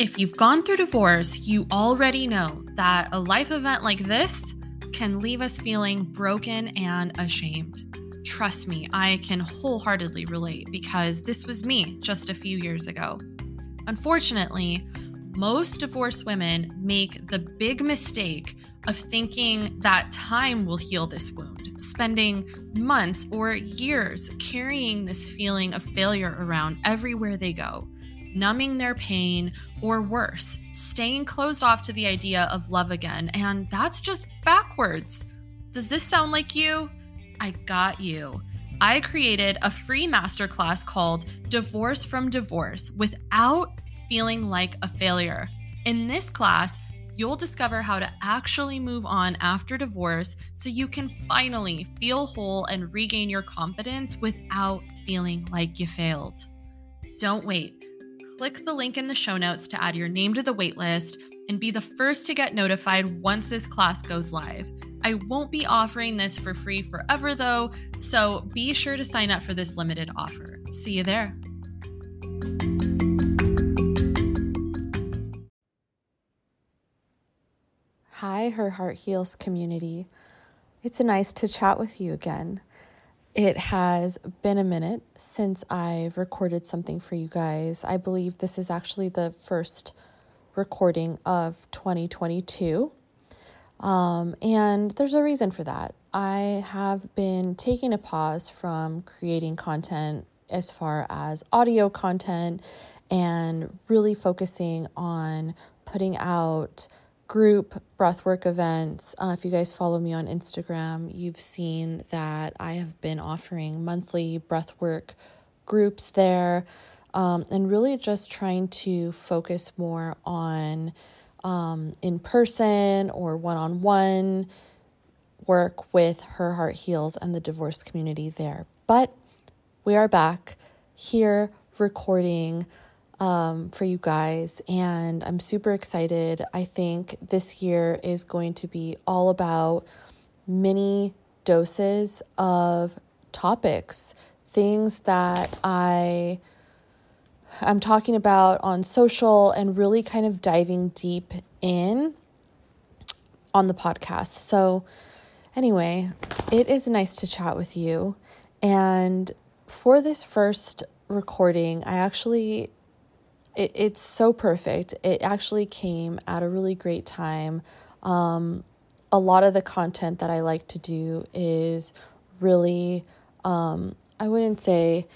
If you've gone through divorce, you already know that a life event like this can leave us feeling broken and ashamed. Trust me, I can wholeheartedly relate because this was me just a few years ago. Unfortunately, most divorced women make the big mistake of thinking that time will heal this wound, spending months or years carrying this feeling of failure around everywhere they go numbing their pain, or worse, staying closed off to the idea of love again. And that's just backwards. Does this sound like you? I got you. I created a free masterclass called Divorce from Divorce without feeling like a failure. In this class, you'll discover how to actually move on after divorce so you can finally feel whole and regain your confidence without feeling like you failed. Don't wait click the link in the show notes to add your name to the waitlist and be the first to get notified once this class goes live. I won't be offering this for free forever though, so be sure to sign up for this limited offer. See you there. Hi, Her Heart Heals community. It's nice to chat with you again. It has been a minute since I've recorded something for you guys. I believe this is actually the first recording of 2022. Um, and there's a reason for that. I have been taking a pause from creating content as far as audio content and really focusing on putting out group breathwork events. Uh, if you guys follow me on Instagram, you've seen that I have been offering monthly breathwork groups there um, and really just trying to focus more on um, in person or one on one work with Her Heart Heals and the divorce community there. But we are back here recording um, for you guys, and I'm super excited. I think this year is going to be all about mini doses of topics, things that I I'm talking about on social and really kind of diving deep in on the podcast. So, anyway, it is nice to chat with you. And for this first recording, I actually it, it's so perfect. It actually came at a really great time. Um, a lot of the content that I like to do is really, um, I wouldn't say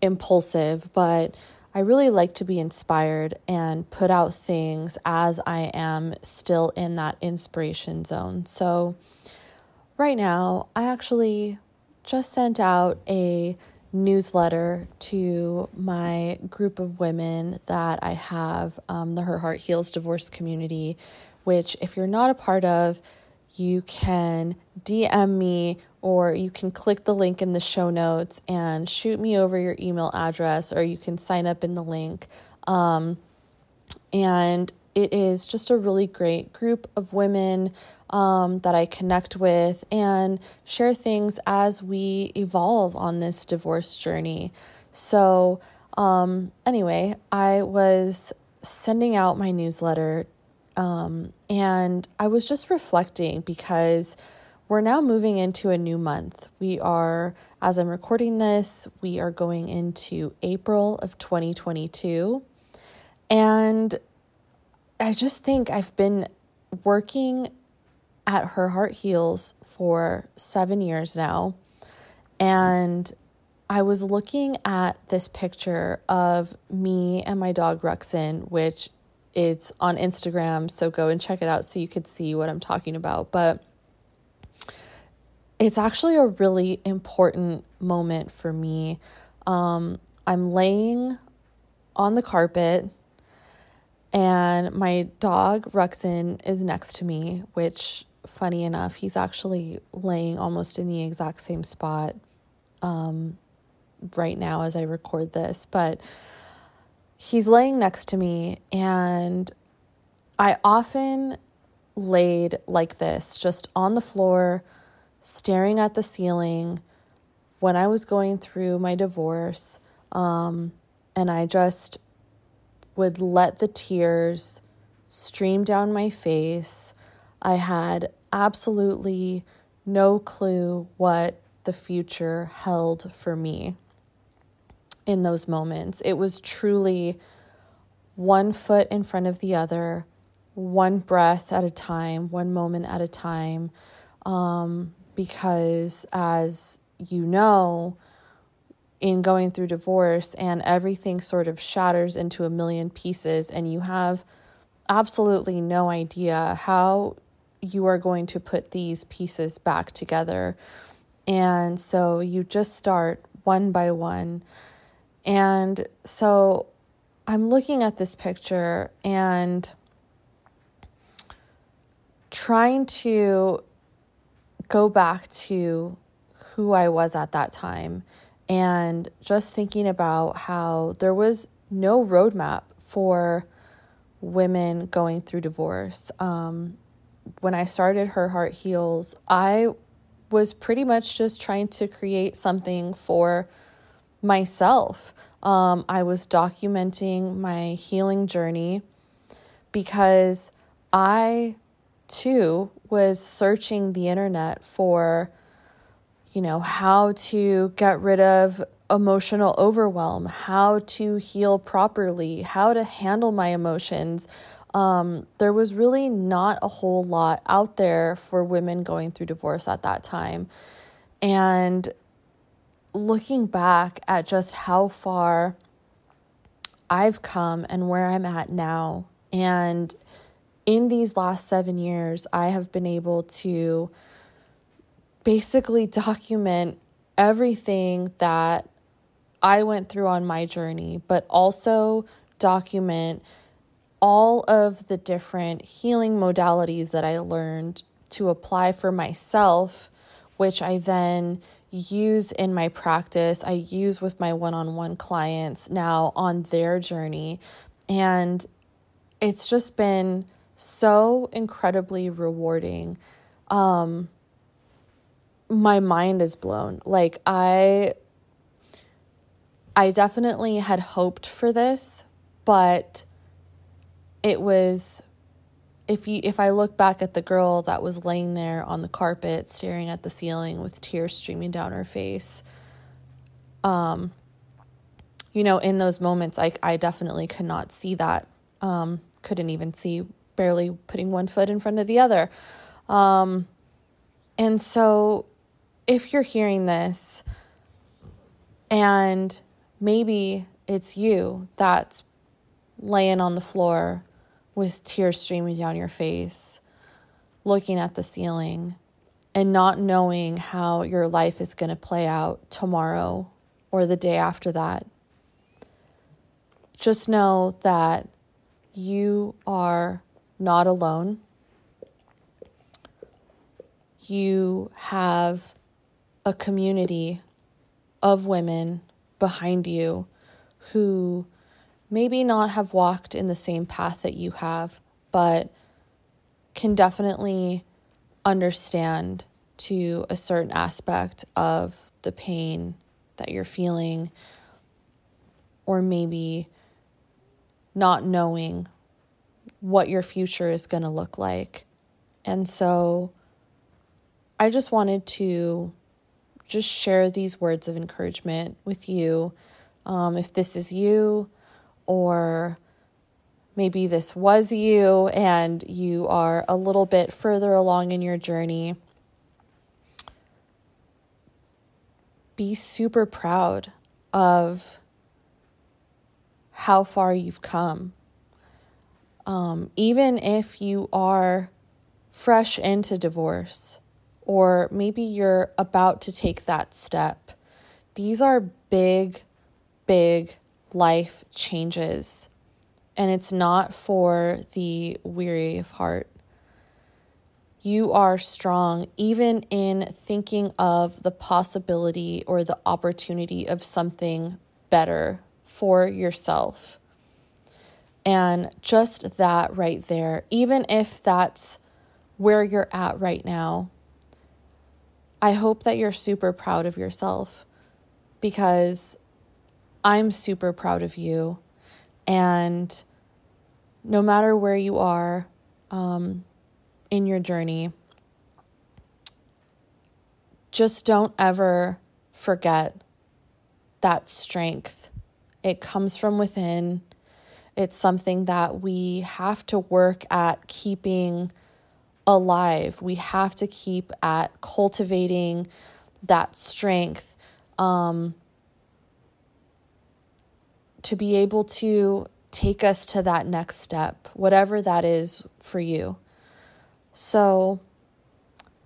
impulsive, but I really like to be inspired and put out things as I am still in that inspiration zone. So, right now, I actually just sent out a newsletter to my group of women that I have, um, the Her Heart Heals divorce community, which, if you're not a part of, you can DM me or you can click the link in the show notes and shoot me over your email address, or you can sign up in the link. Um, and it is just a really great group of women um, that I connect with and share things as we evolve on this divorce journey. So, um, anyway, I was sending out my newsletter um, and I was just reflecting because we're now moving into a new month. We are, as I'm recording this, we are going into April of 2022. And I just think I've been working at Her Heart Heals for seven years now. And I was looking at this picture of me and my dog Ruxin, which it's on Instagram, so go and check it out so you could see what I'm talking about. But it's actually a really important moment for me. Um, I'm laying on the carpet, and my dog Ruxin is next to me, which, funny enough, he's actually laying almost in the exact same spot. Um, right now as I record this, but he's laying next to me and I often laid like this, just on the floor, staring at the ceiling when I was going through my divorce. Um, and I just would let the tears stream down my face. I had absolutely no clue what the future held for me in those moments. It was truly one foot in front of the other, one breath at a time, one moment at a time. Um, because, as you know, in going through divorce and everything sort of shatters into a million pieces, and you have absolutely no idea how you are going to put these pieces back together. And so you just start one by one and so I'm looking at this picture and trying to go back to who I was at that time and just thinking about how there was no roadmap for women going through divorce. Um, when I started Her Heart Heals, I was pretty much just trying to create something for myself. Um, I was documenting my healing journey because I too was searching the internet for, you know, how to get rid of emotional overwhelm, how to heal properly, how to handle my emotions. Um, there was really not a whole lot out there for women going through divorce at that time. And looking back at just how far I've come and where I'm at now, and in these last seven years, I have been able to basically document everything that I went through on my journey, but also document all of the different healing modalities that I learned to apply for myself, which I then use in my practice, I use with my one on one clients now on their journey. And it's just been so incredibly rewarding. Um, my mind is blown. Like, I. I definitely had hoped for this, but it was if you if I look back at the girl that was laying there on the carpet staring at the ceiling with tears streaming down her face um you know in those moments I I definitely could not see that um couldn't even see barely putting one foot in front of the other um and so if you're hearing this and maybe it's you that's laying on the floor with tears streaming down your face, looking at the ceiling, and not knowing how your life is going to play out tomorrow or the day after that. Just know that you are not alone. You have a community of women behind you who maybe not have walked in the same path that you have, but can definitely understand to a certain aspect of the pain that you're feeling, or maybe not knowing what your future is going to look like. And so I just wanted to just share these words of encouragement with you. Um, if this is you, or maybe this was you and you are a little bit further along in your journey. be super proud of how far you've come. Um, even if you are fresh into divorce, or maybe you're about to take that step, these are big, big life changes. And it's not for the weary of heart. You are strong, even in thinking of the possibility or the opportunity of something better for yourself. And just that right there, even if that's where you're at right now, I hope that you're super proud of yourself because I'm super proud of you. And no matter where you are um, in your journey, just don't ever forget that strength. It comes from within. It's something that we have to work at keeping alive. We have to keep at cultivating that strength um, to be able to take us to that next step, whatever that is for you. So,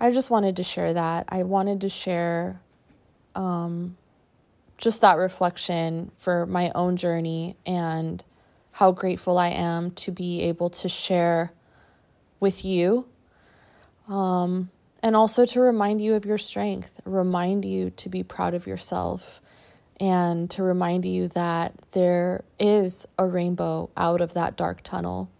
I just wanted to share that. I wanted to share um, just that reflection for my own journey and how grateful I am to be able to share with you. Um, and also to remind you of your strength, remind you to be proud of yourself, and to remind you that there is a rainbow out of that dark tunnel.